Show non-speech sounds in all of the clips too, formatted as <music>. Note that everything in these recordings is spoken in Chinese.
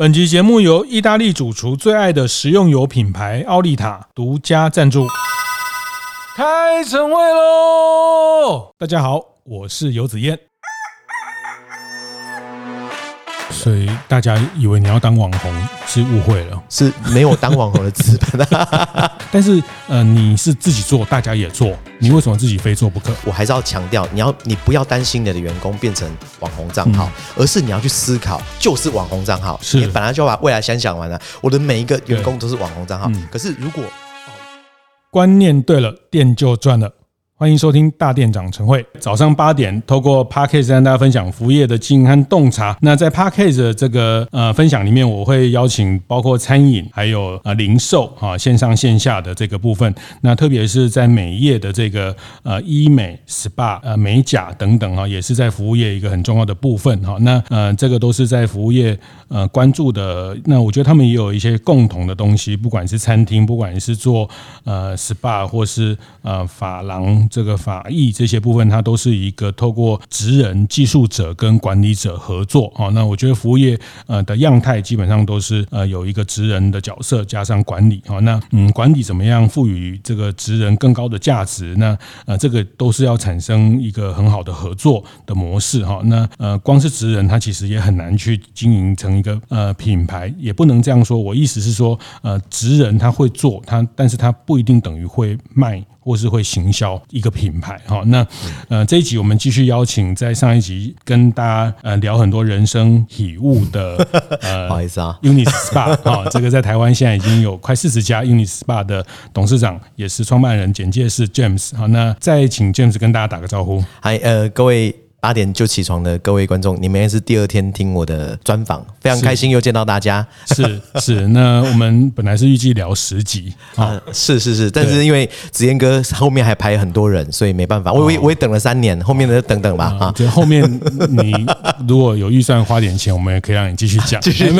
本集节目由意大利主厨最爱的食用油品牌奥利塔独家赞助。开晨会喽！大家好，我是游子彦。所以大家以为你要当网红是误会了，是没有当网红的资本。<laughs> 但是呃，你是自己做，大家也做，你为什么自己非做不可？我还是要强调，你要你不要担心你的员工变成网红账号，而是你要去思考，就是网红账号。是，你本来就要把未来先想完了。我的每一个员工都是网红账号，可是如果观念对了，店就赚了。欢迎收听大店长晨会。早上八点，透过 Podcast 跟大家分享服务业的经营和洞察。那在 Podcast 的这个呃分享里面，我会邀请包括餐饮，还有呃零售啊线上线下的这个部分。那特别是在美业的这个呃医美、SPA、呃美甲等等哈，也是在服务业一个很重要的部分哈。那呃这个都是在服务业呃关注的。那我觉得他们也有一些共同的东西，不管是餐厅，不管是做呃 SPA 或是呃发廊。这个法医这些部分，它都是一个透过职人、技术者跟管理者合作啊。那我觉得服务业呃的样态基本上都是呃有一个职人的角色加上管理啊。那嗯，管理怎么样赋予这个职人更高的价值？那呃，这个都是要产生一个很好的合作的模式哈。那呃，光是职人他其实也很难去经营成一个呃品牌，也不能这样说。我意思是说，呃，职人他会做他，但是他不一定等于会卖。或是会行销一个品牌。好，那呃这一集我们继续邀请在上一集跟大家呃聊很多人生体悟的 <laughs> 呃，不好意思啊，Unit Spa 啊，这个在台湾现在已经有快四十家 Unit Spa 的董事长也是创办人简介是 James 好，那再请 James 跟大家打个招呼，嗨呃各位。八点就起床的各位观众，你们也是第二天听我的专访，非常开心又见到大家。是是，那我们本来是预计聊十集 <laughs> 啊，是是是，但是因为子燕哥后面还排很多人，所以没办法。我我我也等了三年，后面的等等吧啊。就后面你如果有预算花点钱，我们也可以让你继续讲，<laughs> 继续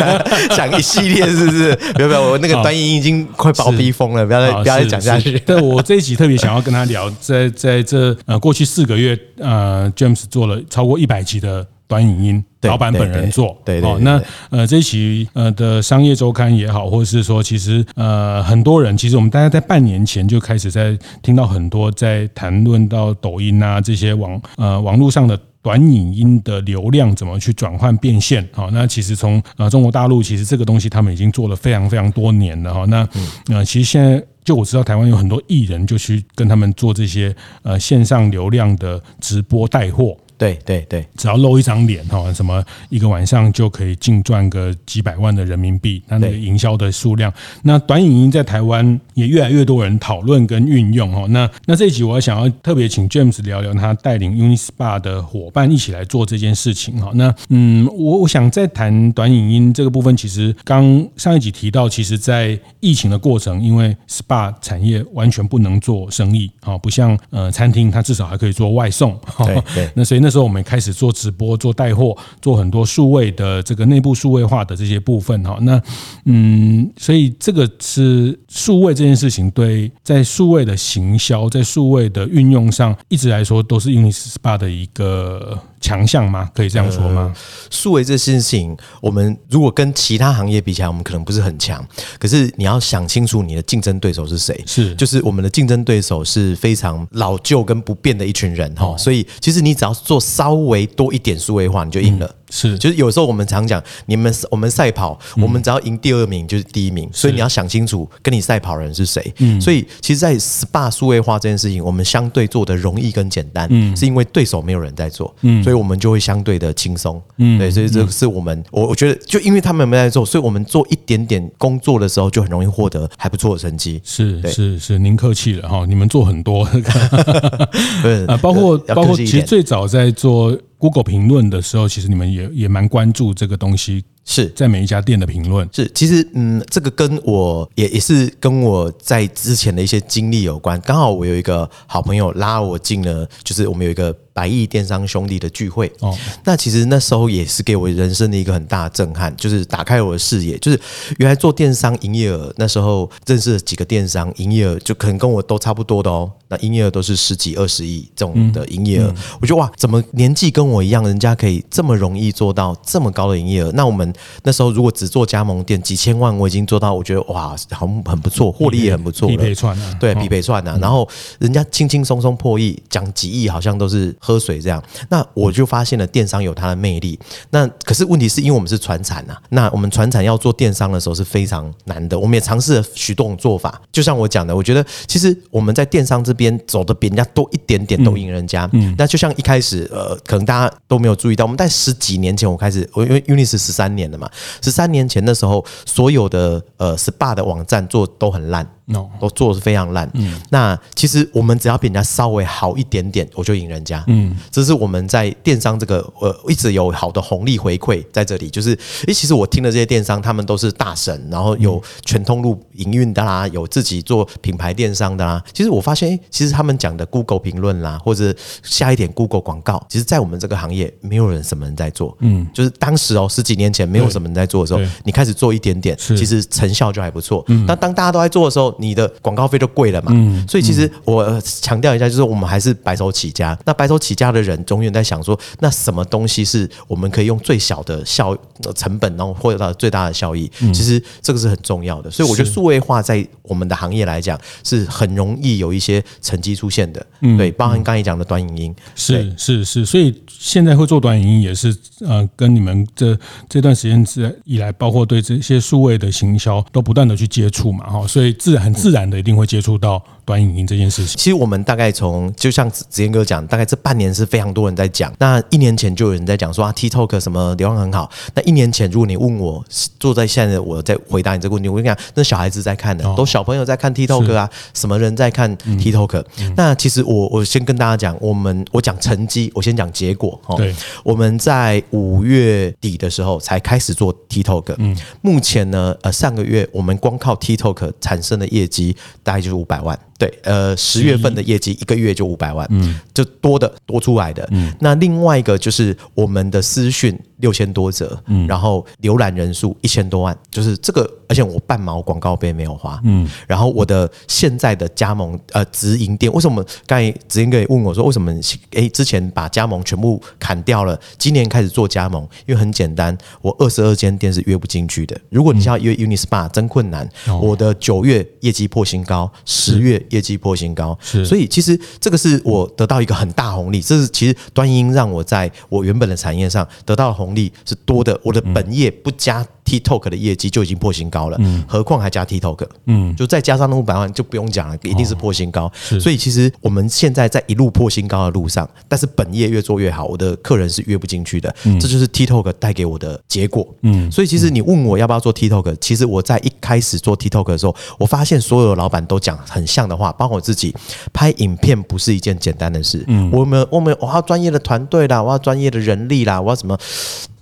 讲一系列，是不是？不要不要，我那个端音已经快把我逼疯了，不要再不要再讲下去。但我这一集特别想要跟他聊，在在这呃过去四个月，呃，James 做了。超过一百集的短影音，老板本人做，对对，那呃这一期呃的商业周刊也好，或者是说其实呃很多人，其实我们大家在半年前就开始在听到很多在谈论到抖音啊这些网呃网络上的短影音的流量怎么去转换变现，好，那其实从呃中国大陆其实这个东西他们已经做了非常非常多年了哈，那呃其实现在就我知道台湾有很多艺人就去跟他们做这些呃线上流量的直播带货。对对对，只要露一张脸哈，什么一个晚上就可以净赚个几百万的人民币，那那个营销的数量，那短影音在台湾也越来越多人讨论跟运用哈。那那这一集我想要特别请 James 聊聊他带领 Unispa 的伙伴一起来做这件事情哈。那嗯，我我想再谈短影音这个部分，其实刚上一集提到，其实在疫情的过程，因为 SPA 产业完全不能做生意啊，不像呃餐厅，它至少还可以做外送。对对，那所以那。时候我们开始做直播、做带货、做很多数位的这个内部数位化的这些部分哈。那嗯，所以这个是数位这件事情，对在数位的行销、在数位的运用上，一直来说都是 Unispa 的一个。强项吗？可以这样说吗？数位这件事情，我们如果跟其他行业比起来，我们可能不是很强。可是你要想清楚，你的竞争对手是谁？是，就是我们的竞争对手是非常老旧跟不变的一群人哈。所以，其实你只要做稍微多一点数位化，你就赢了。是，就是有时候我们常讲，你们我们赛跑，我们只要赢第二名就是第一名。所以你要想清楚，跟你赛跑人是谁。嗯，所以其实，在 SPA 数位化这件事情，我们相对做的容易跟简单，嗯，是因为对手没有人在做，嗯，所以我们就会相对的轻松，嗯，对，所以这个是我们，我我觉得，就因为他们没在做，所以我们做一点点工作的时候，就很容易获得还不错的成绩。是是是，您客气了哈，你们做很多，<laughs> 对。<laughs> 啊，包括包括其实最早在做。Google 评论的时候，其实你们也也蛮关注这个东西，是在每一家店的评论。是，其实嗯，这个跟我也也是跟我在之前的一些经历有关。刚好我有一个好朋友拉我进了，就是我们有一个百亿电商兄弟的聚会。哦，那其实那时候也是给我人生的一个很大的震撼，就是打开我的视野，就是原来做电商营业额，那时候认识了几个电商营业额，就可能跟我都差不多的哦。那营业额都是十几二十亿这种的营业额，嗯嗯、我觉得哇，怎么年纪跟我一样，人家可以这么容易做到这么高的营业额？那我们那时候如果只做加盟店，几千万我已经做到，我觉得哇，好很不错，获利也很不错了。匹配串啊，对，匹配串啊，然后人家轻轻松松破亿，讲几亿好像都是喝水这样。那我就发现了电商有它的魅力。那可是问题是因为我们是传产呐，那我们传产要做电商的时候是非常难的。我们也尝试了许多种做法，就像我讲的，我觉得其实我们在电商这边走的比人家多一点点，都赢人家。嗯，那就像一开始，呃，可能大家都没有注意到，我们在十几年前我开始，我因为 Unit 是十三年了嘛，十三年前的时候，所有的呃 SPA 的网站做都很烂。No. 都做的是非常烂。嗯，那其实我们只要比人家稍微好一点点，我就赢人家。嗯，这是我们在电商这个呃一直有好的红利回馈在这里。就是，诶，其实我听的这些电商，他们都是大神，然后有全通路营运的啦，有自己做品牌电商的啦。其实我发现，诶，其实他们讲的 Google 评论啦，或者下一点 Google 广告，其实，在我们这个行业，没有人什么人在做。嗯，就是当时哦，十几年前没有什么人在做的时候，你开始做一点点，其实成效就还不错。嗯，但当大家都在做的时候，你的广告费就贵了嘛，嗯所以其实我强调一下，就是我们还是白手起家。那白手起家的人，永远在想说，那什么东西是我们可以用最小的效成本，然后获得到最大的效益？其实这个是很重要的。所以我觉得数位化在我们的行业来讲，是很容易有一些成绩出现的。对，包含刚才讲的短影音，是是是。所以现在会做短影音，也是呃，跟你们这这段时间之以来，包括对这些数位的行销，都不断的去接触嘛，哈，所以自然很自然的。一定会接触到短影音这件事情。其实我们大概从就像子贤哥讲，大概这半年是非常多人在讲。那一年前就有人在讲说啊，TikTok 什么流量很好。那一年前，如果你问我，坐在现在我在回答你这个问题，我跟你讲，那小孩子在看的，都小朋友在看 TikTok 啊，什么人在看 TikTok？那其实我我先跟大家讲，我们我讲成绩，我先讲结果哦。对，我们在五月底的时候才开始做 TikTok。嗯，目前呢，呃，上个月我们光靠 TikTok 产生的业绩。大概就是五百万。对，呃，十月份的业绩一个月就五百万，嗯，就多的多出来的。嗯，那另外一个就是我们的私讯六千多则，嗯，然后浏览人数一千多万，就是这个，而且我半毛广告费没有花，嗯，然后我的现在的加盟呃直营店，为什么刚才直营哥也问我说，为什么哎之前把加盟全部砍掉了，今年开始做加盟？因为很简单，我二十二间店是约不进去的。如果你想要约 Unispa 真困难，我的九月业绩破新高，十月。业绩破新高，是，所以其实这个是我得到一个很大红利。这是其实端音让我在我原本的产业上得到的红利是多的。我的本业不加。TikTok 的业绩就已经破新高了，嗯，何况还加 TikTok，嗯，就再加上那五百万就不用讲了，一定是破新高。所以其实我们现在在一路破新高的路上，但是本业越做越好，我的客人是约不进去的，这就是 TikTok 带给我的结果。嗯，所以其实你问我要不要做 TikTok，其实我在一开始做 TikTok 的时候，我发现所有的老板都讲很像的话，包括我自己，拍影片不是一件简单的事。嗯，我们我们我要专业的团队啦，我要专业的人力啦，我要什么？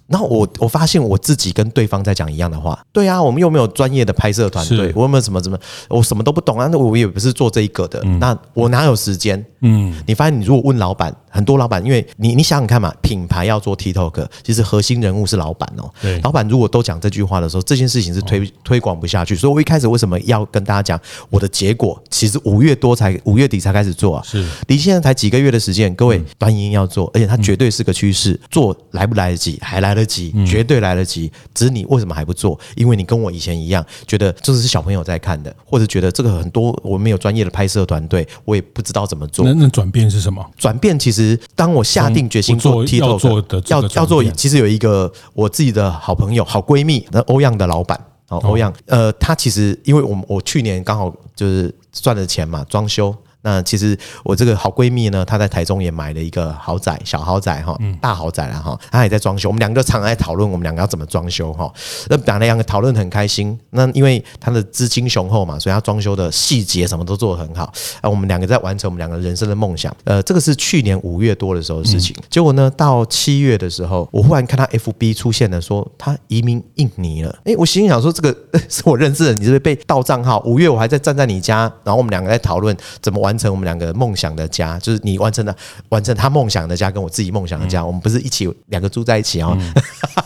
然后我我发现我自己跟对方在讲一样的话，对啊，我们又没有专业的拍摄团队，我有没有什么什么，我什么都不懂啊，那我也不是做这一个的，那我哪有时间？嗯，你发现你如果问老板，很多老板，因为你你想想看嘛，品牌要做 TikTok，其实核心人物是老板哦。对，老板如果都讲这句话的时候，这件事情是推推广不下去。所以我一开始为什么要跟大家讲我的结果？其实五月多才五月底才开始做啊，是离现在才几个月的时间。各位，端音要做，而且它绝对是个趋势，做来不来得及？还来得及，绝对来得及。只是你为什么还不做？因为你跟我以前一样，觉得这是小朋友在看的，或者觉得这个很多我没有专业的拍摄团队，我也不知道怎么做。那那转变是什么？转变其实，当我下定决心做 TikTok 要做的要要做，其实有一个我自己的好朋友、好闺蜜，那欧阳的老板哦，欧阳，呃，他其实因为我我去年刚好就是赚了钱嘛，装修。那其实我这个好闺蜜呢，她在台中也买了一个豪宅，小豪宅哈，大豪宅了哈，她也在装修。我们两个常常在讨论，我们两个要怎么装修哈。那两两个讨论很开心。那因为她的资金雄厚嘛，所以她装修的细节什么都做得很好。啊，我们两个在完成我们两个人生的梦想。呃，这个是去年五月多的时候的事情。结果呢，到七月的时候，我忽然看她 FB 出现了，说她移民印尼了。诶，我心里想说，这个 <laughs> 是我认识的，你是不是被盗账号？五月我还在站在你家，然后我们两个在讨论怎么玩。完成我们两个梦想的家，就是你完成了完成他梦想的家，跟我自己梦想的家，嗯、我们不是一起两个住在一起哦。嗯、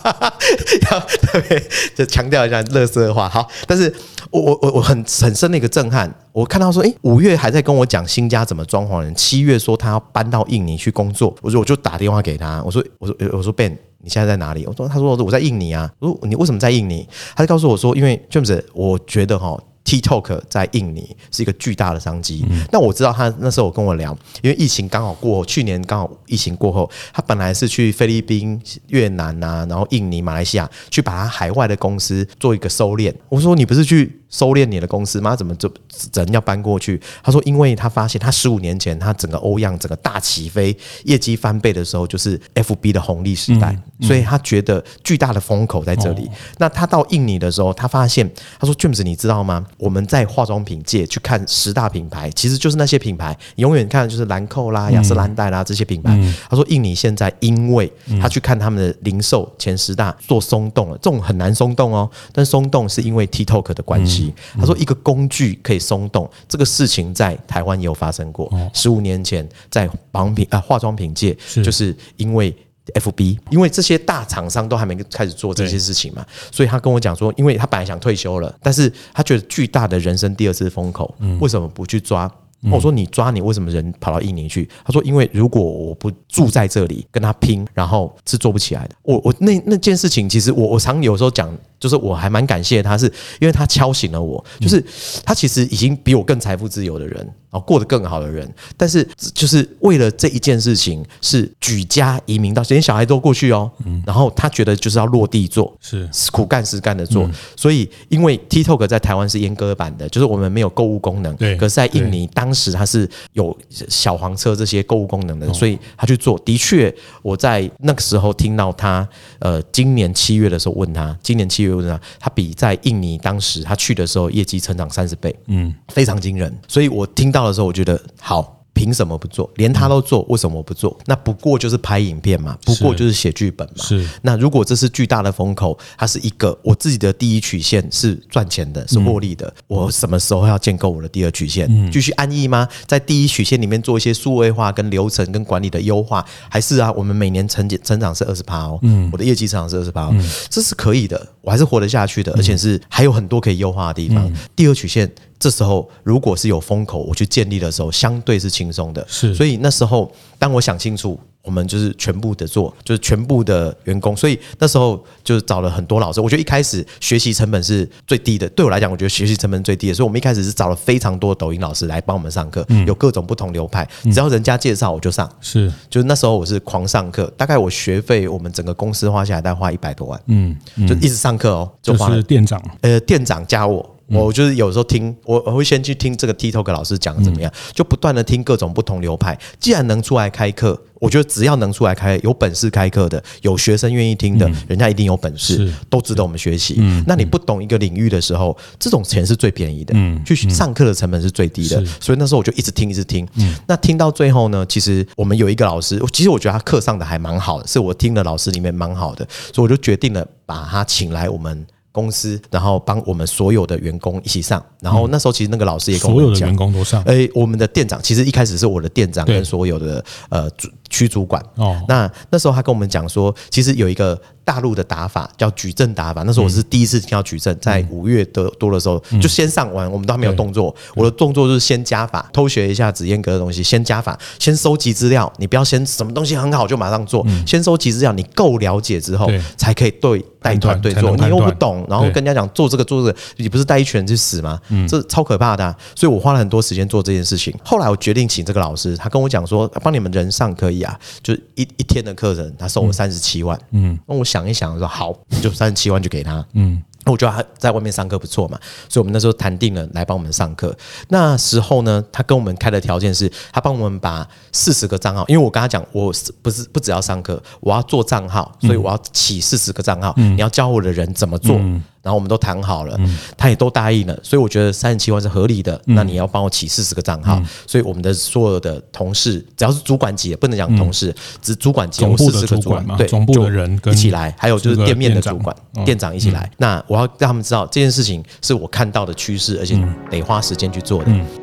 <laughs> 要 <laughs> 特别就强调一下乐色话。好，但是我我我我很很深的一个震撼，我看到说，诶，五月还在跟我讲新家怎么装潢，人七月说他要搬到印尼去工作，我说我就打电话给他，我说我说我说 Ben。你现在在哪里？我说，他说我在印尼啊。我说你为什么在印尼？他就告诉我说，因为 James，我觉得哈。TikTok 在印尼是一个巨大的商机。那我知道他那时候我跟我聊，因为疫情刚好过后，去年刚好疫情过后，他本来是去菲律宾、越南啊，然后印尼、马来西亚去把他海外的公司做一个收敛。我说你不是去收敛你的公司吗？怎么就人要搬过去？他说，因为他发现他十五年前他整个欧样整个大起飞，业绩翻倍的时候，就是 FB 的红利时代，所以他觉得巨大的风口在这里。那他到印尼的时候，他发现他说 James，你知道吗？我们在化妆品界去看十大品牌，其实就是那些品牌，永远看就是兰蔻啦、雅诗兰黛啦这些品牌。他说，印尼现在因为他去看他们的零售前十大做松动了，这种很难松动哦。但松动是因为 TikTok 的关系。他说，一个工具可以松动，这个事情在台湾也有发生过。十五年前在保养品啊化妆品界，就是因为。FB，因为这些大厂商都还没开始做这些事情嘛，所以他跟我讲说，因为他本来想退休了，但是他觉得巨大的人生第二次风口，为什么不去抓？我说你抓你为什么人跑到印尼去？他说因为如果我不住在这里跟他拼，然后是做不起来的。我我那那件事情，其实我我常有时候讲。就是我还蛮感谢他，是因为他敲醒了我。就是他其实已经比我更财富自由的人，然后过得更好的人，但是就是为了这一件事情，是举家移民到，连小孩都过去哦。然后他觉得就是要落地做，是苦干实干的做。所以因为 TikTok 在台湾是阉割版的，就是我们没有购物功能。对。可是在印尼当时他是有小黄车这些购物功能的，所以他去做。的确，我在那个时候听到他，呃，今年七月的时候问他，今年七月。他比在印尼当时他去的时候业绩成长三十倍，嗯，非常惊人。所以我听到的时候，我觉得好。凭什么不做？连他都做，为什么我不做？那不过就是拍影片嘛，不过就是写剧本嘛。是。那如果这是巨大的风口，它是一个我自己的第一曲线是赚钱的，是获利的。我什么时候要建构我的第二曲线？继续安逸吗？在第一曲线里面做一些数位化、跟流程、跟管理的优化，还是啊？我们每年成成长是二十趴哦，嗯，我的业绩成长是二十趴哦，这是可以的，我还是活得下去的，而且是还有很多可以优化的地方。第二曲线。这时候，如果是有风口，我去建立的时候，相对是轻松的。是，所以那时候，当我想清楚，我们就是全部的做，就是全部的员工。所以那时候就找了很多老师。我觉得一开始学习成本是最低的。对我来讲，我觉得学习成本最低的。所以我们一开始是找了非常多抖音老师来帮我们上课，有各种不同流派，只要人家介绍我就上。是，就是那时候我是狂上课，大概我学费我们整个公司花下来大概花一百多万。嗯，就一直上课哦，就花了。就是店长，呃，店长加我。我就是有时候听，我我会先去听这个 TikTok 老师讲的怎么样，就不断的听各种不同流派。既然能出来开课，我觉得只要能出来开，有本事开课的，有学生愿意听的，人家一定有本事，都值得我们学习。那你不懂一个领域的时候，这种钱是最便宜的，去上课的成本是最低的。所以那时候我就一直听，一直听。那听到最后呢，其实我们有一个老师，其实我觉得他课上的还蛮好的，是我听的老师里面蛮好的，所以我就决定了把他请来我们。公司，然后帮我们所有的员工一起上，然后那时候其实那个老师也跟我们讲，所有的员工都上。哎，我们的店长其实一开始是我的店长跟所有的呃主区主管。哦，那那时候他跟我们讲说，其实有一个。大陆的打法叫矩阵打法，那时候我是第一次听到矩阵，在五月的多的时候就先上完，我们都还没有动作。我的动作就是先加法，偷学一下紫燕阁的东西，先加法，先收集资料。你不要先什么东西很好就马上做，先收集资料，你够了解之后才可以对带团队做。你又不懂，然后跟人家讲做这个做这个，你不是带一群人去死吗？这超可怕的啊。所以我花了很多时间做这件事情。后来我决定请这个老师，他跟我讲说，帮你们人上可以啊，就一一天的课程，他收我三十七万。嗯，那我。想一想，说好，就三十七万就给他。嗯，我觉得他在外面上课不错嘛，所以我们那时候谈定了来帮我们上课。那时候呢，他跟我们开的条件是，他帮我们把四十个账号，因为我跟他讲，我是不是不只要上课，我要做账号，所以我要起四十个账号，你要教我的人怎么做。然后我们都谈好了，他也都答应了，所以我觉得三十七万是合理的。那你要帮我起四十个账号，所以我们的所有的同事，只要是主管级，不能讲同事，只主管级，有四十个主管，对，总部的人一起来，还有就是店面的主管、店长一起来。那我要让他们知道这件事情是我看到的趋势，而且得花时间去做的。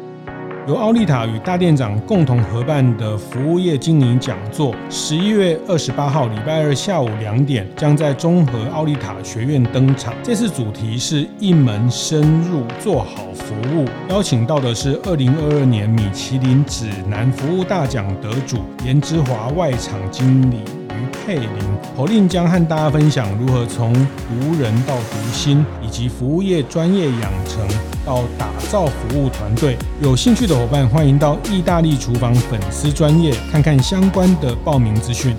由奥利塔与大店长共同合办的服务业经营讲座，十一月二十八号礼拜二下午两点，将在中和奥利塔学院登场。这次主题是一门深入做好服务，邀请到的是二零二二年米其林指南服务大奖得主颜之华外场经理佩林。侯令将和大家分享如何从无人到读心，以及服务业专业养成到打造服务团队。有兴趣的伙伴，欢迎到意大利厨房粉丝专业看看相关的报名资讯。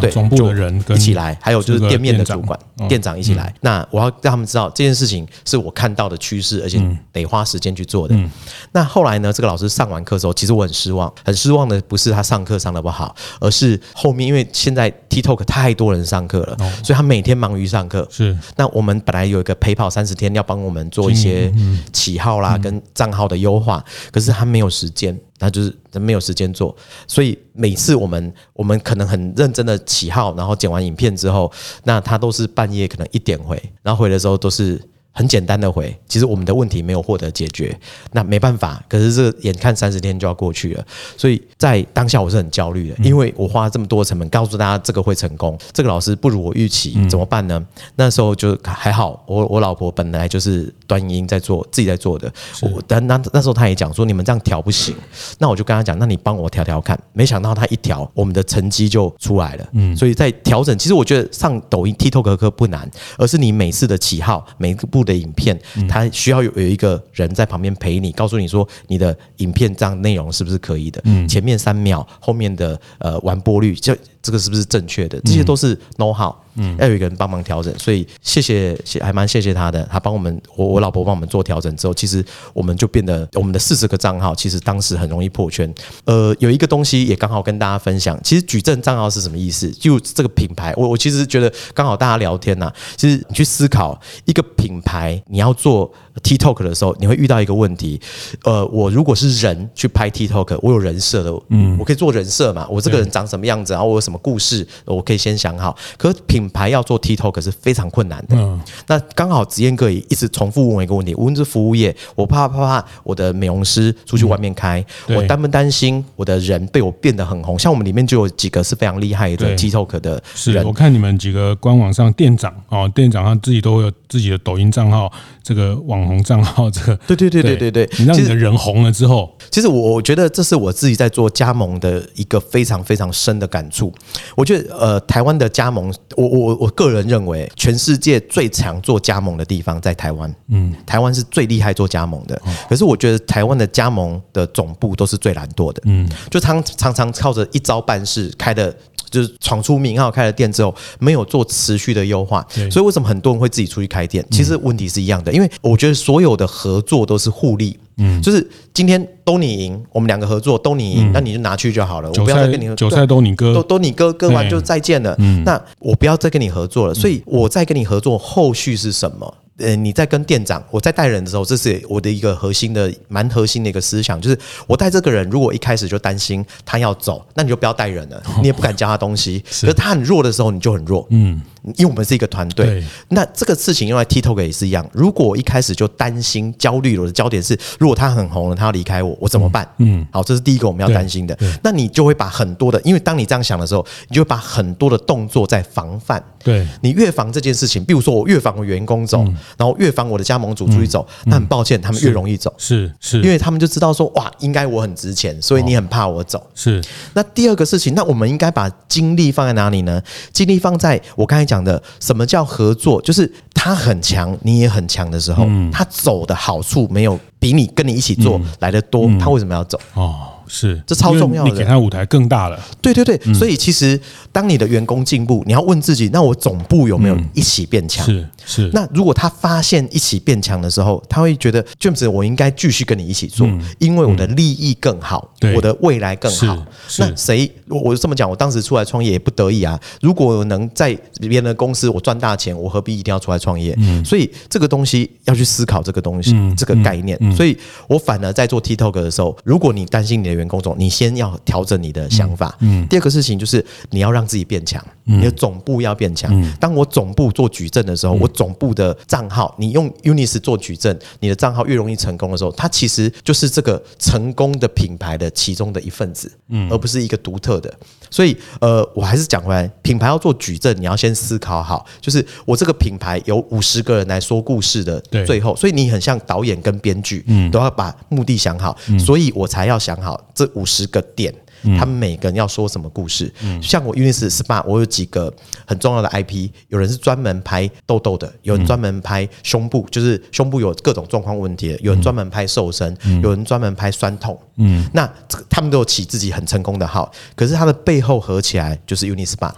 对，总部的人跟一起来，还有就是店面的主管、店长，店长一起来。嗯、那我要让他们知道这件事情是我看到的趋势，而且得花时间去做的。嗯、那后来呢，这个老师上完课之后，其实我很失望，很失望的不是他上课上的不好，而是后面因为现在 TikTok 太多人上课了，哦、所以他每天忙于上课。是，那我们本来有一个陪跑三十天，要帮我们做一些起号啦，跟账号的优化，可是他没有时间。他就是没有时间做，所以每次我们我们可能很认真的起号，然后剪完影片之后，那他都是半夜可能一点回，然后回的时候都是。很简单的回，其实我们的问题没有获得解决，那没办法。可是这眼看三十天就要过去了，所以在当下我是很焦虑的，因为我花了这么多成本告诉大家这个会成功，这个老师不如我预期，怎么办呢？那时候就还好，我我老婆本来就是端音在做，自己在做的。我但那那时候他也讲说，你们这样调不行，那我就跟他讲，那你帮我调调看。没想到他一调，我们的成绩就出来了。嗯，所以在调整，其实我觉得上抖音 TikTok 课不难，而是你每次的起号，每一步。的影片，它需要有有一个人在旁边陪你，告诉你说你的影片这样内容是不是可以的？嗯，前面三秒，后面的呃完播率就。这个是不是正确的？这些都是 know how，嗯，要有一个人帮忙调整，所以谢谢，谢还蛮谢谢他的，他帮我们，我我老婆帮我们做调整之后，其实我们就变得我们的四十个账号，其实当时很容易破圈。呃，有一个东西也刚好跟大家分享，其实矩阵账号是什么意思？就这个品牌，我我其实觉得刚好大家聊天呐、啊，其实你去思考一个品牌，你要做 TikTok 的时候，你会遇到一个问题，呃，我如果是人去拍 TikTok，我有人设的，嗯，我可以做人设嘛，我这个人长什么样子，然后我有什么。什么故事我可以先想好，可是品牌要做 TikTok 是非常困难的。嗯，那刚好子燕哥也一直重复问我一个问题：无论是服务业，我怕怕怕我的美容师出去外面开，嗯、我担不担心我的人被我变得很红？像我们里面就有几个是非常厉害的 TikTok 的人。是我看你们几个官网上店长哦，店长他自己都有自己的抖音账号，这个网红账号，这个 <laughs> 对对对对对对，你让你的人红了之后，其实我我觉得这是我自己在做加盟的一个非常非常深的感触。我觉得，呃，台湾的加盟，我我我个人认为，全世界最强做加盟的地方在台湾。嗯，台湾是最厉害做加盟的。可是我觉得台湾的加盟的总部都是最懒惰的。嗯，就常常常靠着一招办事开的，就是闯出名号开了店之后，没有做持续的优化。所以为什么很多人会自己出去开店？其实问题是一样的，因为我觉得所有的合作都是互利。嗯，就是今天都你赢，我们两个合作都你赢，那你就拿去就好了。我不要再跟你韭菜都你割，都都你割，割完就再见了。嗯那我不要再跟你合作了。所以我再跟你合作，后续是什么？呃，你在跟店长，我在带人的时候，这是我的一个核心的、蛮核心的一个思想，就是我带这个人，如果一开始就担心他要走，那你就不要带人了，你也不敢教他东西。可是他很弱的时候，你就很弱。嗯。因为我们是一个团队，那这个事情用来 TikTok 也是一样。如果我一开始就担心、焦虑，我的焦点是，如果他很红了，他要离开我，我怎么办？嗯，好，这是第一个我们要担心的。那你就会把很多的，因为当你这样想的时候，你就会把很多的动作在防范。对，你越防这件事情，比如说我越防我员工走，然后越防我的加盟主出去走，那很抱歉，他们越容易走。是是，因为他们就知道说，哇，应该我很值钱，所以你很怕我走。是。那第二个事情，那我们应该把精力放在哪里呢？精力放在我刚才讲的什么叫合作？就是他很强，你也很强的时候，他走的好处没有比你跟你一起做来的多，他为什么要走？哦。是，这超重要的。你给他舞台更大了。对对对，所以其实当你的员工进步，你要问自己：那我总部有没有一起变强？是是。那如果他发现一起变强的时候，他会觉得 James，我应该继续跟你一起做，因为我的利益更好，我的未来更好。那谁？我我这么讲，我当时出来创业也不得已啊。如果能在别人的公司我赚大钱，我何必一定要出来创业？所以这个东西要去思考这个东西，这个概念。所以我反而在做 TikTok 的时候，如果你担心你的员员工中，你先要调整你的想法。嗯，第二个事情就是你要让自己变强，你的总部要变强。当我总部做矩阵的时候，我总部的账号，你用 Unis 做矩阵，你的账号越容易成功的时候，它其实就是这个成功的品牌的其中的一份子，嗯，而不是一个独特的。所以，呃，我还是讲回来，品牌要做矩阵，你要先思考好，就是我这个品牌有五十个人来说故事的最后，所以你很像导演跟编剧，嗯，都要把目的想好，所以我才要想好这五十个点。他们每个人要说什么故事？像我 Unis Spa，我有几个很重要的 IP，有人是专门拍痘痘的，有人专门拍胸部，就是胸部有各种状况问题的，有人专门拍瘦身，有人专门拍酸痛。嗯，那他们都有起自己很成功的号，可是它的背后合起来就是 Unis Spa。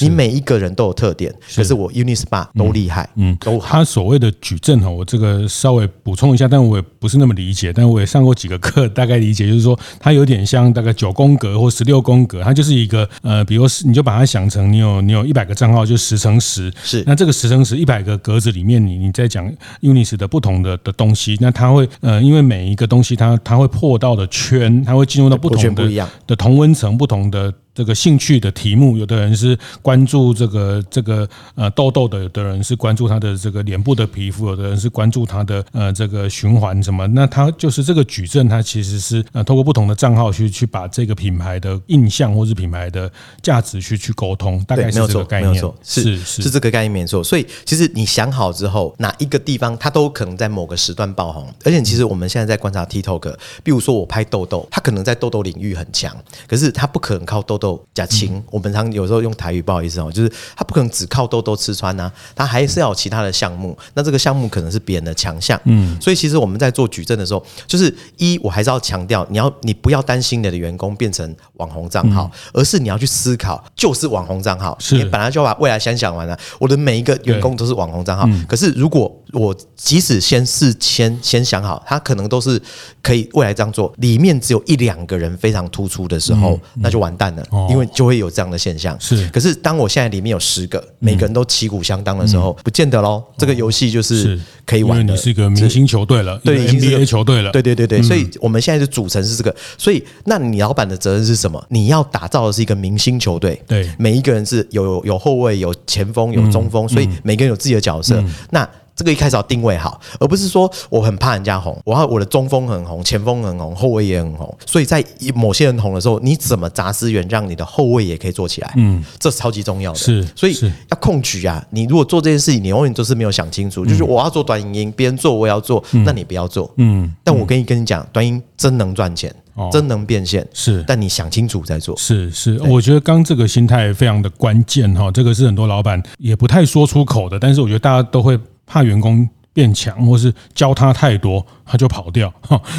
你每一个人都有特点，可是我 Unis Spa 都厉害。嗯，都好。他所谓的矩阵哈，我这个稍微补充一下，但我也不是那么理解，但我也上过几个课，大概理解就是说，它有点像大概九宫格。或十六宫格，它就是一个呃，比如你就把它想成你有你有一百个账号，就十乘十，是那这个十乘十一百个格子里面，你你在讲 Unis 的不同的的东西，那它会呃，因为每一个东西它它会破到的圈，它会进入到不同的的同温层，不同的。这个兴趣的题目，有的人是关注这个这个呃痘痘的，有的人是关注他的这个脸部的皮肤，有的人是关注他的呃这个循环什么。那他就是这个矩阵，它其实是呃通过不同的账号去去把这个品牌的印象或是品牌的价值去去沟通，大概是这个概念，没有错，是是是，是这个概念没错。所以其实你想好之后，哪一个地方它都可能在某个时段爆红。而且其实我们现在在观察 TikTok，比如说我拍痘痘，它可能在痘痘领域很强，可是它不可能靠痘痘。假情，我们常有时候用台语，不好意思哦，就是他不可能只靠痘痘吃穿呐，他还是要有其他的项目。那这个项目可能是别人的强项，嗯，所以其实我们在做矩阵的时候，就是一，我还是要强调，你要你不要担心你的员工变成网红账号，而是你要去思考，就是网红账号，你本来就把未来先想完了，我的每一个员工都是网红账号。可是如果我即使先事先先想好，他可能都是可以未来这样做，里面只有一两个人非常突出的时候，那就完蛋了，因为。就会有这样的现象，是。可是当我现在里面有十个，每个人都旗鼓相当的时候，不见得喽。这个游戏就是可以玩的。因为你是一个明星球队了，对，NBA 球队了，对对对对。所以我们现在的组成是这个。所以，那你老板的责任是什么？你要打造的是一个明星球队。对，每一个人是有有后卫、有前锋、有中锋，所以每个人有自己的角色。那这个一开始要定位好，而不是说我很怕人家红，我要我的中锋很红，前锋很红，后卫也很红。所以在某些人红的时候，你怎么砸资源让你的后卫也可以做起来？嗯，这是超级重要的。是，所以要控局啊！你如果做这件事情，你永远都是没有想清楚。就是我要做短影音，别人做我也要做，那你不要做。嗯，但我跟你跟你讲，短音真能赚钱，真能变现。是，但你想清楚再做。是是，我觉得刚这个心态非常的关键哈，这个是很多老板也不太说出口的，但是我觉得大家都会。怕员工变强，或是教他太多，他就跑掉。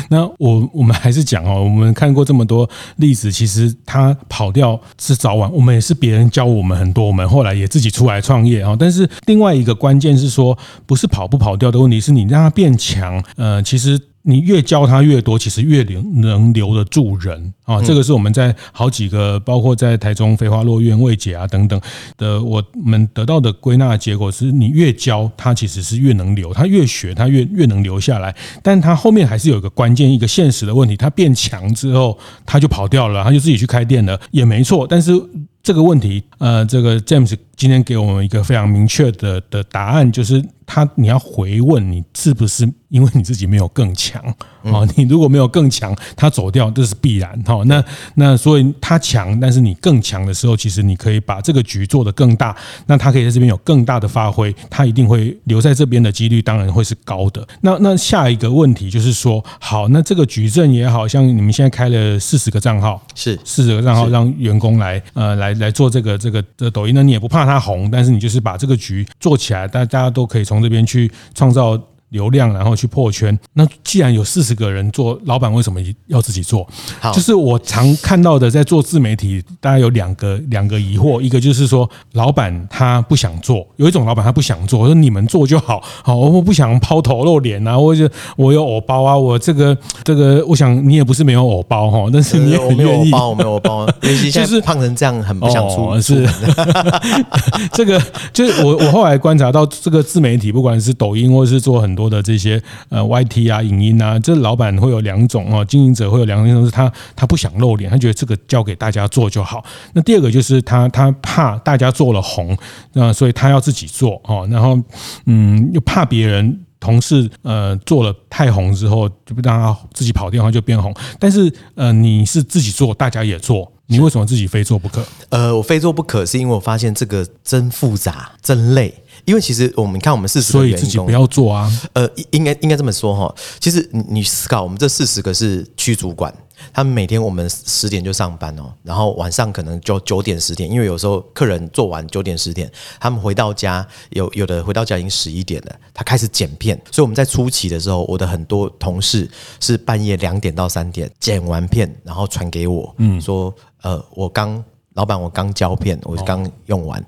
那我我们还是讲哦，我们看过这么多例子，其实他跑掉是早晚。我们也是别人教我们很多，我们后来也自己出来创业啊。但是另外一个关键是说，不是跑不跑掉的问题，是你让他变强。呃，其实。你越教他越多，其实越留能留得住人啊！这个是我们在好几个，包括在台中飞花落院、未解啊等等的，我们得到的归纳结果是，你越教他，其实是越能留，他越学，他越越能留下来。但他后面还是有一个关键、一个现实的问题，他变强之后，他就跑掉了，他就自己去开店了，也没错。但是这个问题，呃，这个 James 今天给我们一个非常明确的的答案，就是。他，你要回问你是不是因为你自己没有更强啊？你如果没有更强，他走掉这是必然哈。那那所以他强，但是你更强的时候，其实你可以把这个局做得更大。那他可以在这边有更大的发挥，他一定会留在这边的几率当然会是高的。那那下一个问题就是说，好，那这个矩阵也好像你们现在开了四十个账号，是四十个账号让员工来呃来来做这个这个的抖音那？你也不怕他红，但是你就是把这个局做起来，大大家都可以从。这边去创造流量，然后去破圈。那既然有四十个人做，老板为什么要自己做？好，就是我常看到的，在做自媒体，大家有两个两个疑惑。一个就是说，老板他不想做，有一种老板他不想做，说你们做就好，好，我不想抛头露脸啊，或者我有偶包啊，我这个这个，我想你也不是没有偶包哈，但是你也没有偶包，我没有偶包，<laughs> 就是胖成这样很不想出，哦、是 <laughs> 这个就是我我后来观察到，这个自媒体不管是抖音或者是做很多。多的这些呃 YT 啊、影音啊，这老板会有两种哦，经营者会有两种，一种是他他不想露脸，他觉得这个交给大家做就好。那第二个就是他他怕大家做了红，那所以他要自己做哦，然后嗯又怕别人。同事呃做了太红之后，就不让他自己跑电话就变红。但是呃你是自己做，大家也做，你为什么自己非做不可？呃，我非做不可，是因为我发现这个真复杂，真累。因为其实我们看我们四十所以自己不要做啊。呃，应该应该这么说哈。其实你你思考，我们这四十个是区主管。他们每天我们十点就上班哦，然后晚上可能就九点十点，因为有时候客人做完九点十点，他们回到家有有的回到家已经十一点了，他开始剪片，所以我们在初期的时候，我的很多同事是半夜两点到三点剪完片，然后传给我，嗯，说呃我刚老板我刚胶片，我刚用完。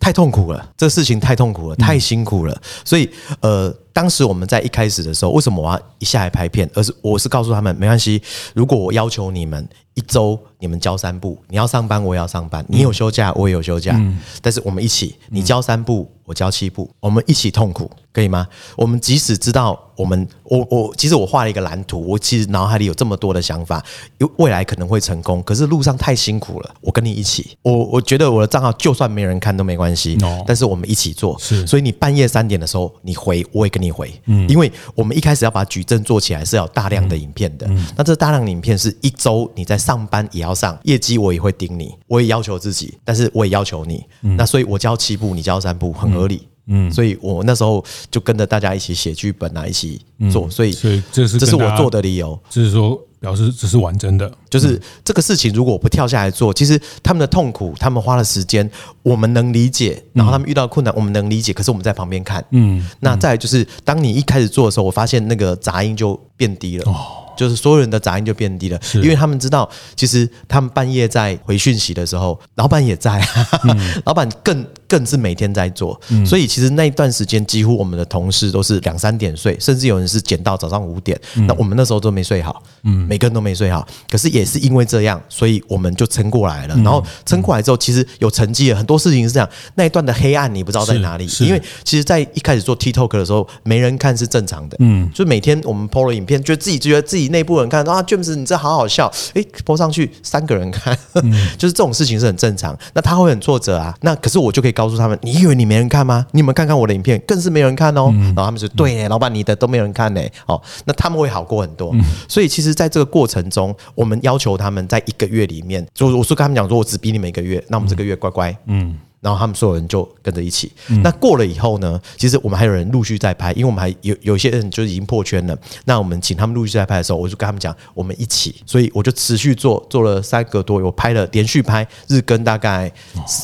太痛苦了，这个事情太痛苦了，太辛苦了。所以，呃，当时我们在一开始的时候，为什么我要一下来拍片？而是我是告诉他们，没关系，如果我要求你们一周你们交三部，你要上班我也要上班，你有休假我也有休假，但是我们一起，你交三部。我交七部，我们一起痛苦，可以吗？我们即使知道我们，我我其实我画了一个蓝图，我其实脑海里有这么多的想法，有未来可能会成功，可是路上太辛苦了。我跟你一起，我我觉得我的账号就算没人看都没关系，no, 但是我们一起做。是，所以你半夜三点的时候你回，我也跟你回，嗯，因为我们一开始要把矩阵做起来是要大量的影片的，嗯，那这大量的影片是一周你在上班也要上，业绩我也会盯你，我也要求自己，但是我也要求你，嗯，那所以我教七步，你教三步，很合理。嗯，所以我那时候就跟着大家一起写剧本啊，一起做，所以所以这是这是我做的理由，就是说表示只是玩真的，就是这个事情如果我不跳下来做，其实他们的痛苦，他们花了时间，我们能理解，然后他们遇到困难，我们能理解，可是我们在旁边看，嗯，那再来就是当你一开始做的时候，我发现那个杂音就变低了。哦就是所有人的杂音就变低了，因为他们知道，其实他们半夜在回讯息的时候，老板也在，嗯、<laughs> 老板更更是每天在做，嗯、所以其实那一段时间，几乎我们的同事都是两三点睡，甚至有人是剪到早上五点，嗯、那我们那时候都没睡好，嗯，每个人都没睡好，可是也是因为这样，所以我们就撑过来了。然后撑过来之后，其实有成绩了，很多事情是这样。那一段的黑暗你不知道在哪里，因为其实，在一开始做 TikTok 的时候，没人看是正常的，嗯，就每天我们 PO 了影片，觉得自己觉得自己。内部人看啊，James，你这好好笑，诶，po 上去三个人看，嗯、<laughs> 就是这种事情是很正常。那他会很挫折啊。那可是我就可以告诉他们，你以为你没人看吗？你们看看我的影片，更是没人看哦。嗯、然后他们说，对，老板你的都没人看呢。哦，那他们会好过很多。嗯、所以其实，在这个过程中，我们要求他们在一个月里面，就我是跟他们讲说，我只逼你们一个月，那我们这个月乖乖，嗯。嗯然后他们所有人就跟着一起。那过了以后呢？其实我们还有人陆续在拍，因为我们还有有些人就已经破圈了。那我们请他们陆续在拍的时候，我就跟他们讲，我们一起。所以我就持续做，做了三个多月，我拍了连续拍日更大概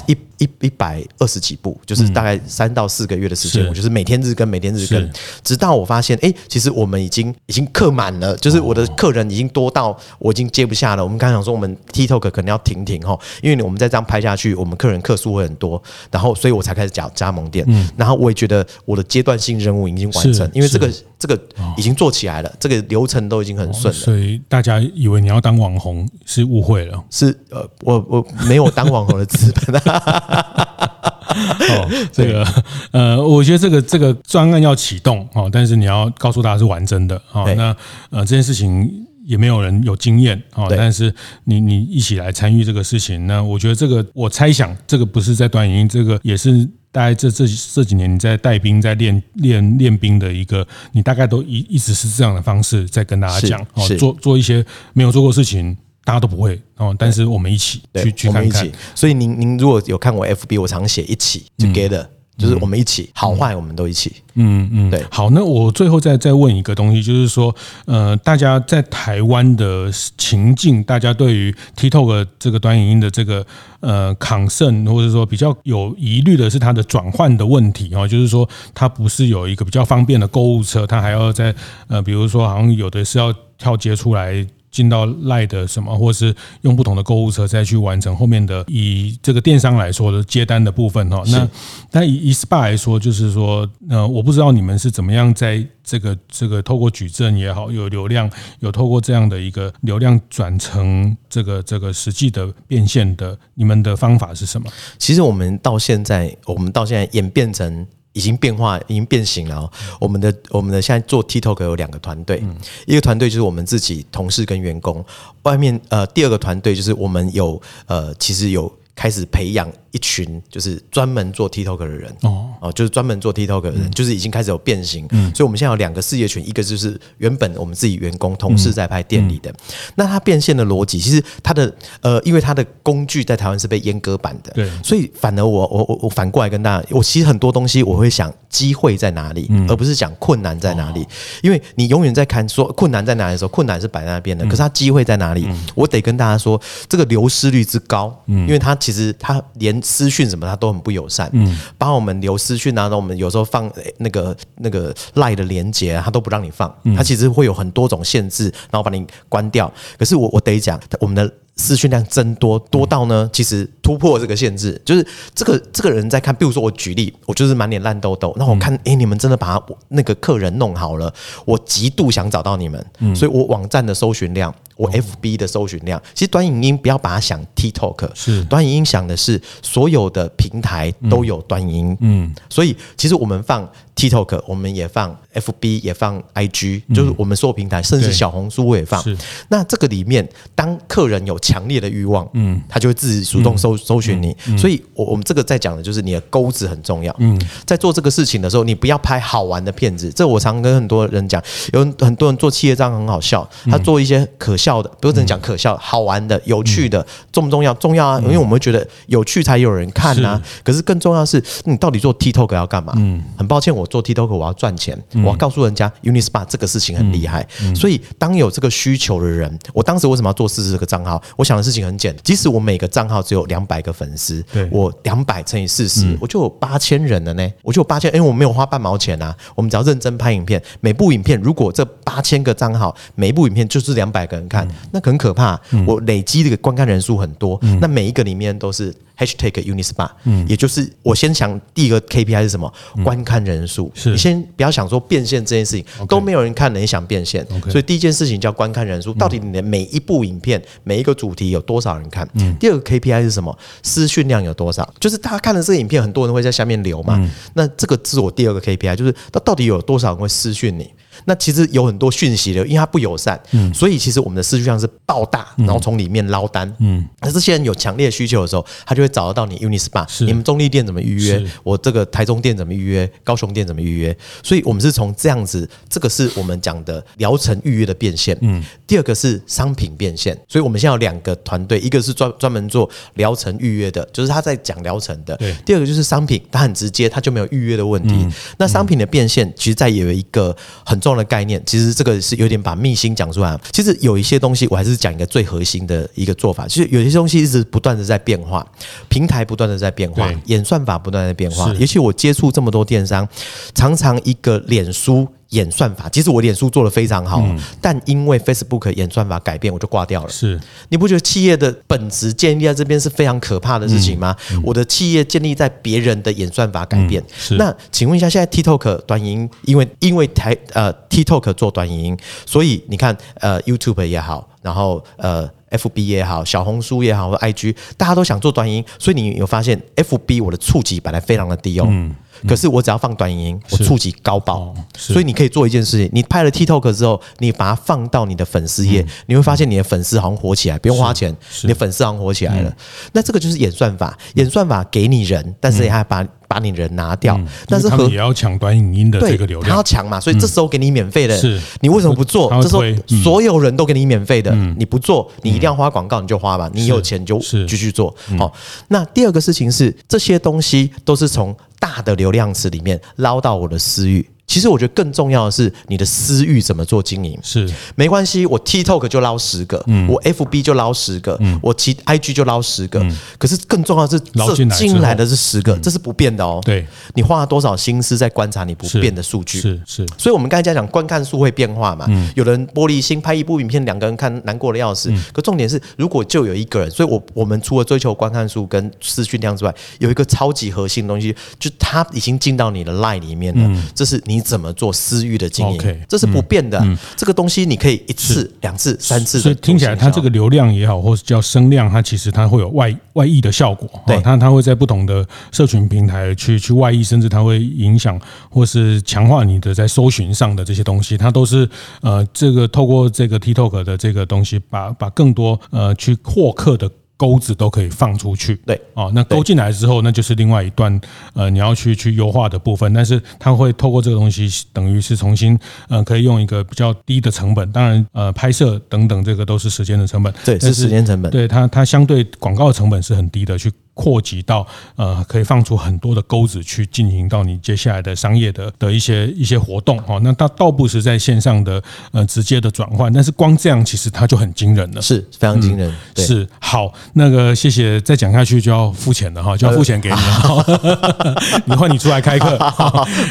一。一一百二十几部，就是大概三到四个月的时间，我就是每天日更，每天日更，直到我发现，哎，其实我们已经已经客满了，就是我的客人已经多到我已经接不下了。我们刚想说，我们 TikTok 可能要停停哈，因为我们再这样拍下去，我们客人客数会很多，然后所以我才开始讲加盟店。然后我也觉得我的阶段性任务已经完成，因为这个这个已经做起来了，这个流程都已经很顺了。所以大家以为你要当网红是误会了，是呃，我我没有当网红的资本。啊。<laughs> 哦，这个呃，我觉得这个这个专案要启动哦，但是你要告诉大家是完整的哦。那呃，这件事情也没有人有经验哦，但是你你一起来参与这个事情，那我觉得这个我猜想这个不是在短影音，这个也是大概这这这几年你在带兵在练练练兵的一个，你大概都一一直是这样的方式在跟大家讲哦，做做一些没有做过事情。大家都不会哦，但是我们一起去去看看。所以您您如果有看我 FB，我常写一起 together，就是我们一起，好坏我们都一起。嗯嗯，对。好，那我最后再再问一个东西，就是说，呃，大家在台湾的情境，大家对于 TikTok 这个短影音的这个呃 concern，或者说比较有疑虑的是它的转换的问题哦，就是说它不是有一个比较方便的购物车，它还要在呃，比如说好像有的是要跳接出来。进到 LINE 的什么，或是用不同的购物车再去完成后面的，以这个电商来说的接单的部分哈。那那以以 SPA 来说，就是说，呃，我不知道你们是怎么样在这个这个透过矩阵也好，有流量，有透过这样的一个流量转成这个这个实际的变现的，你们的方法是什么？其实我们到现在，我们到现在演变成。已经变化，已经变形了。我们的我们的现在做 TikTok 有两个团队，一个团队就是我们自己同事跟员工，外面呃第二个团队就是我们有呃其实有开始培养。一群就是专门做 TikTok 的人。哦，哦，就是专门做 TikTok 的人，嗯、就是已经开始有变形，嗯，所以我们现在有两个事业群，一个就是原本我们自己员工同事在拍店里的，嗯。嗯、那它变现的逻辑，其实它的呃，因为它的工具在台湾是被阉割版的，对，所以反而我我我我反过来跟大家，我其实很多东西我会想机会在哪里，嗯、而不是讲困难在哪里，哦、因为你永远在看说困难在哪里的时候，困难是摆在那边的，可是它机会在哪里？嗯、我得跟大家说，这个流失率之高，嗯，因为它其实他连私讯什么他都很不友善，嗯，帮我们留私讯啊，那我们有时候放那个那个赖的连接啊，他都不让你放，他其实会有很多种限制，然后把你关掉。可是我我得讲，我们的。私讯量增多多到呢，其实突破这个限制，就是这个这个人在看，比如说我举例，我就是满脸烂痘痘，那我看，哎，你们真的把那个客人弄好了，我极度想找到你们，所以我网站的搜寻量，我 FB 的搜寻量，其实短影音不要把它想 TikTok，是。短影音想的是所有的平台都有短影音，嗯，所以其实我们放。TikTok 我们也放，FB 也放，IG 就是我们所有平台，甚至小红书我也放。那这个里面，当客人有强烈的欲望，嗯，他就会自己主动搜搜寻你。所以，我我们这个在讲的就是你的钩子很重要。嗯，在做这个事情的时候，你不要拍好玩的片子。这我常跟很多人讲，有很多人做企业账很好笑，他做一些可笑的，不是只能讲可笑，好玩的、有趣的，重不重要？重要啊，因为我们会觉得有趣才有人看呐。可是更重要的是，你到底做 TikTok 要干嘛？嗯，很抱歉，我。做 TikTok 我要赚钱，我要告诉人家 Unispa 这个事情很厉害，所以当有这个需求的人，我当时为什么要做四十个账号？我想的事情很简单，即使我每个账号只有两百个粉丝，我两百乘以四十，我就有八千人了呢，我就有八千，因为我没有花半毛钱啊，我们只要认真拍影片，每部影片如果这八千个账号每一部影片就是两百个人看，那很可怕，我累积这个观看人数很多，那每一个里面都是。Hashtag Unispa，嗯，也就是我先想第一个 KPI 是什么？观看人数。是你先不要想说变现这件事情都没有人看了，你想变现，所以第一件事情叫观看人数。到底你的每一部影片、每一个主题有多少人看？第二个 KPI 是什么？私讯量有多少？就是大家看了这个影片，很多人会在下面留嘛。那这个是我第二个 KPI，就是到到底有多少人会私讯你？那其实有很多讯息的，因为它不友善，嗯，所以其实我们的思绪量是爆大，然后从里面捞单，嗯，那这些人有强烈需求的时候，他就会找得到你 Unispa，你们中立店怎么预约？我这个台中店怎么预约？高雄店怎么预约？所以我们是从这样子，这个是我们讲的疗程预约的变现，嗯，第二个是商品变现，所以我们现在有两个团队，一个是专专门做疗程预约的，就是他在讲疗程的，对，第二个就是商品，它很直接，它就没有预约的问题。那商品的变现，其实在有一个很重。的概念，其实这个是有点把秘辛讲出来。其实有一些东西，我还是讲一个最核心的一个做法。其实有些东西一直不断的在变化，平台不断的在变化，演算法不断的变化。是尤其我接触这么多电商，常常一个脸书。演算法，其实我脸书做的非常好，嗯、但因为 Facebook 演算法改变，我就挂掉了。是，你不觉得企业的本质建立在这边是非常可怕的事情吗？嗯嗯、我的企业建立在别人的演算法改变。那请问一下，现在 TikTok 短影音，因为因为台呃 TikTok 做短影音，所以你看呃 YouTube 也好，然后呃 FB 也好，小红书也好，或 IG，大家都想做短影音，所以你有发现 FB 我的触及本来非常的低哦。嗯可是我只要放短影音，我触及高爆，所以你可以做一件事情：你拍了 TikTok 之后，你把它放到你的粉丝页，你会发现你的粉丝好像火起来，不用花钱，你的粉丝好像火起来了。那这个就是演算法，演算法给你人，但是你还把把你人拿掉。但是和也要抢短影音的这个流量，他要抢嘛，所以这时候给你免费的，你为什么不做？这时候所有人都给你免费的，你不做，你一定要花广告，你就花吧，你有钱就继续做。好，那第二个事情是，这些东西都是从。大的流量池里面捞到我的私域。其实我觉得更重要的是你的私域怎么做经营是没关系，我 TikTok 就捞十个，嗯我 FB 就捞十个，嗯我其 IG 就捞十个。可是更重要的是这进来的是十个，这是不变的哦。对，你花了多少心思在观察你不变的数据？是是。所以我们刚才讲观看数会变化嘛？嗯有人玻璃心，拍一部影片两个人看难过的要死。可重点是，如果就有一个人，所以我我们除了追求观看数跟私讯量之外，有一个超级核心的东西，就他已经进到你的 line 里面了。这是你。你怎么做私域的经营，OK，这是不变的。嗯，这个东西你可以一次、两次、三次，所以听起来它这个流量也好，或是叫声量，它其实它会有外外溢的效果。对，它它会在不同的社群平台去去外溢，甚至它会影响或是强化你的在搜寻上的这些东西，它都是呃这个透过这个 TikTok 的这个东西，把把更多呃去获客的。钩子都可以放出去，对。哦，那钩进来之后，那就是另外一段呃，你要去去优化的部分。但是它会透过这个东西，等于是重新呃，可以用一个比较低的成本，当然呃，拍摄等等这个都是时间的成本，对，是时间成本，对它它相对广告的成本是很低的去。扩及到呃，可以放出很多的钩子去进行到你接下来的商业的的一些一些活动哈。那它倒不是在线上的呃直接的转换，但是光这样其实它就很惊人了，是非常惊人。嗯、是好，那个谢谢，再讲下去就要付钱了哈，就要付钱给你了。<laughs> 你换你出来开课，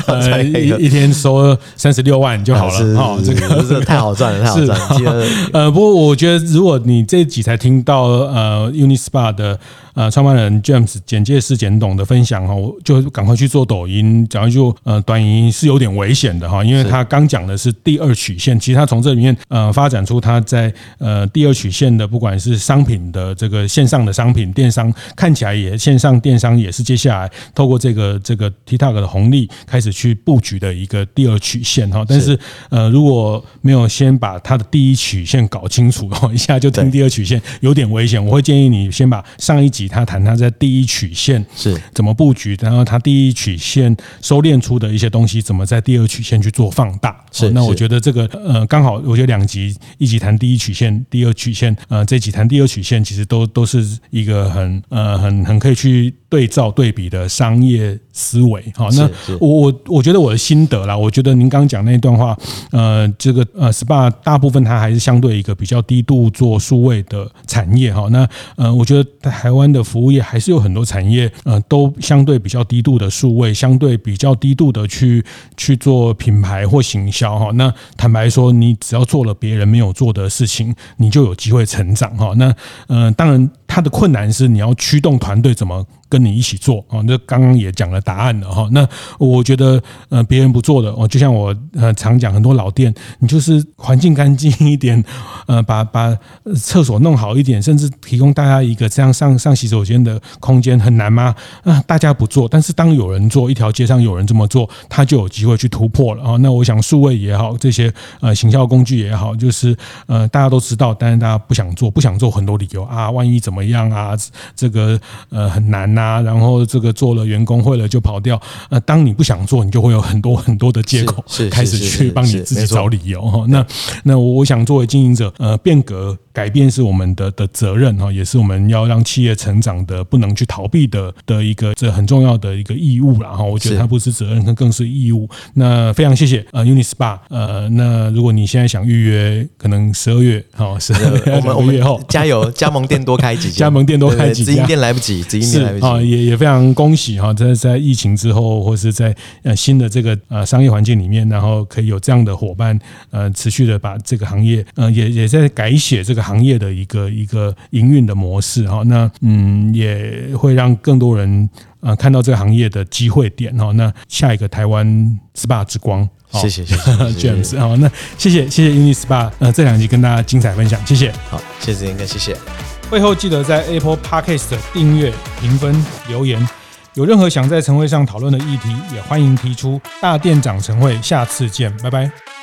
呃，一一天收三十六万就好了哈。这个这太好赚了，<laughs> 太好赚了。呃，不过我觉得如果你这一集才听到呃 Unispa 的。呃，创办人 James 简介师简董的分享哈，我就赶快去做抖音，讲一句呃，短影音是有点危险的哈，因为他刚讲的是第二曲线，其实他从这里面呃发展出他在呃第二曲线的，不管是商品的这个线上的商品电商，看起来也线上电商也是接下来透过这个这个 TikTok 的红利开始去布局的一个第二曲线哈，但是呃如果没有先把他的第一曲线搞清楚，一下就听第二曲线有点危险，我会建议你先把上一集。他谈他在第一曲线是怎么布局，然后他第一曲线收敛出的一些东西，怎么在第二曲线去做放大。是，那我觉得这个呃，刚好我觉得两集，一集谈第一曲线，第二曲线，呃，这集谈第二曲线，其实都都是一个很呃很很可以去对照对比的商业思维。好，那我我我觉得我的心得啦，我觉得您刚刚讲那段话，呃，这个呃，SPA 大部分它还是相对一个比较低度做数位的产业哈。那呃，我觉得台湾的服务业还是有很多产业，呃，都相对比较低度的数位，相对比较低度的去去做品牌或行销哈。那坦白说，你只要做了别人没有做的事情，你就有机会成长哈。那呃，当然它的困难是你要驱动团队怎么。跟你一起做啊，那刚刚也讲了答案了哈。那我觉得呃，别人不做的哦，就像我呃常讲，很多老店，你就是环境干净一点，呃，把把厕所弄好一点，甚至提供大家一个这样上上洗手间的空间，很难吗？啊，大家不做，但是当有人做，一条街上有人这么做，他就有机会去突破了啊。那我想数位也好，这些呃行销工具也好，就是呃大家都知道，但是大家不想做，不想做很多理由啊，万一怎么样啊？这个呃很难。啊，然后这个做了员工会了就跑掉。呃，当你不想做，你就会有很多很多的借口，开始去帮你自己找理由哈。那那我想作为经营者，呃，变革改变是我们的的责任哈，也是我们要让企业成长的不能去逃避的的一个这很重要的一个义务了哈。我觉得它不是责任，它更是义务。那非常谢谢呃 Unispa 呃，那如果你现在想预约，可能十二月好，十二月我们月后加油，加盟店多开几家，<laughs> 加盟店多开几家，直营店来不及，直营店来不及。啊，也也非常恭喜哈，在在疫情之后，或是在呃新的这个呃商业环境里面，然后可以有这样的伙伴呃持续的把这个行业呃也也在改写这个行业的一个一个营运的模式哈。那嗯也会让更多人呃看到这个行业的机会点哈。那下一个台湾 SPA 之光，谢谢谢谢 <laughs> James 好，那谢谢谢谢 Unispa 呃这两集跟大家精彩分享，谢谢，好，谢谢应该谢谢。会后记得在 Apple Podcast 订阅、评分、留言。有任何想在晨会上讨论的议题，也欢迎提出。大店长晨会，下次见，拜拜。